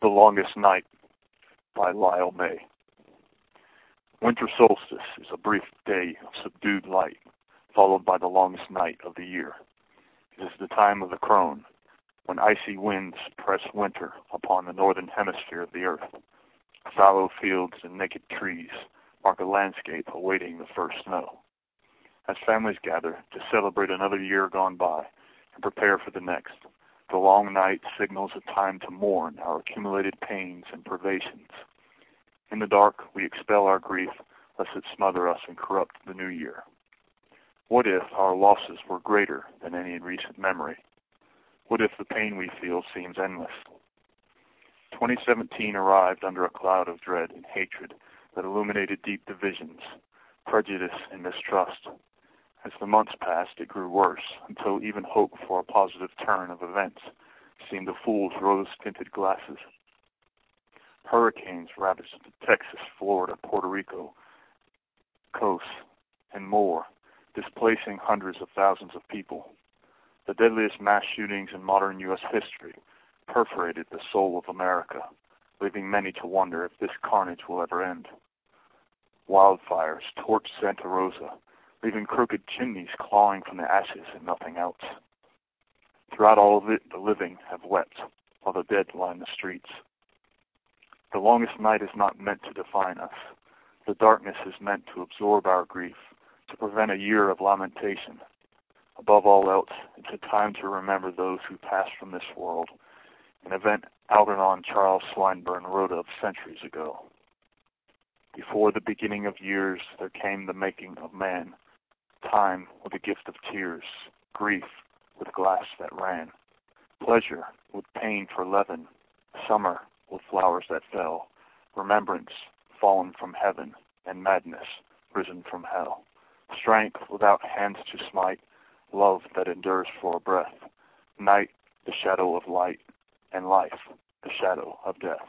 The Longest Night by Lyle May. Winter solstice is a brief day of subdued light, followed by the longest night of the year. It is the time of the crone, when icy winds press winter upon the northern hemisphere of the earth. Fallow fields and naked trees mark a landscape awaiting the first snow. As families gather to celebrate another year gone by and prepare for the next, the long night signals a time to mourn our accumulated pains and privations. In the dark, we expel our grief, lest it smother us and corrupt the new year. What if our losses were greater than any in recent memory? What if the pain we feel seems endless? 2017 arrived under a cloud of dread and hatred that illuminated deep divisions, prejudice, and mistrust. As the months passed, it grew worse, until even hope for a positive turn of events seemed a fool's rose-tinted glasses. Hurricanes ravaged Texas, Florida, Puerto Rico coasts, and more, displacing hundreds of thousands of people. The deadliest mass shootings in modern U.S. history perforated the soul of America, leaving many to wonder if this carnage will ever end. Wildfires torched Santa Rosa, leaving crooked chimneys clawing from the ashes and nothing else. Throughout all of it, the living have wept, while the dead line the streets. The longest night is not meant to define us. The darkness is meant to absorb our grief, to prevent a year of lamentation. Above all else, it's a time to remember those who passed from this world, an event Algernon Charles Swinburne wrote of centuries ago. Before the beginning of years, there came the making of man, time with a gift of tears, grief with glass that ran, pleasure with pain for leaven, summer with flowers that fell, remembrance fallen from heaven, and madness risen from hell, strength without hands to smite, love that endures for a breath, night the shadow of light, and life the shadow of death.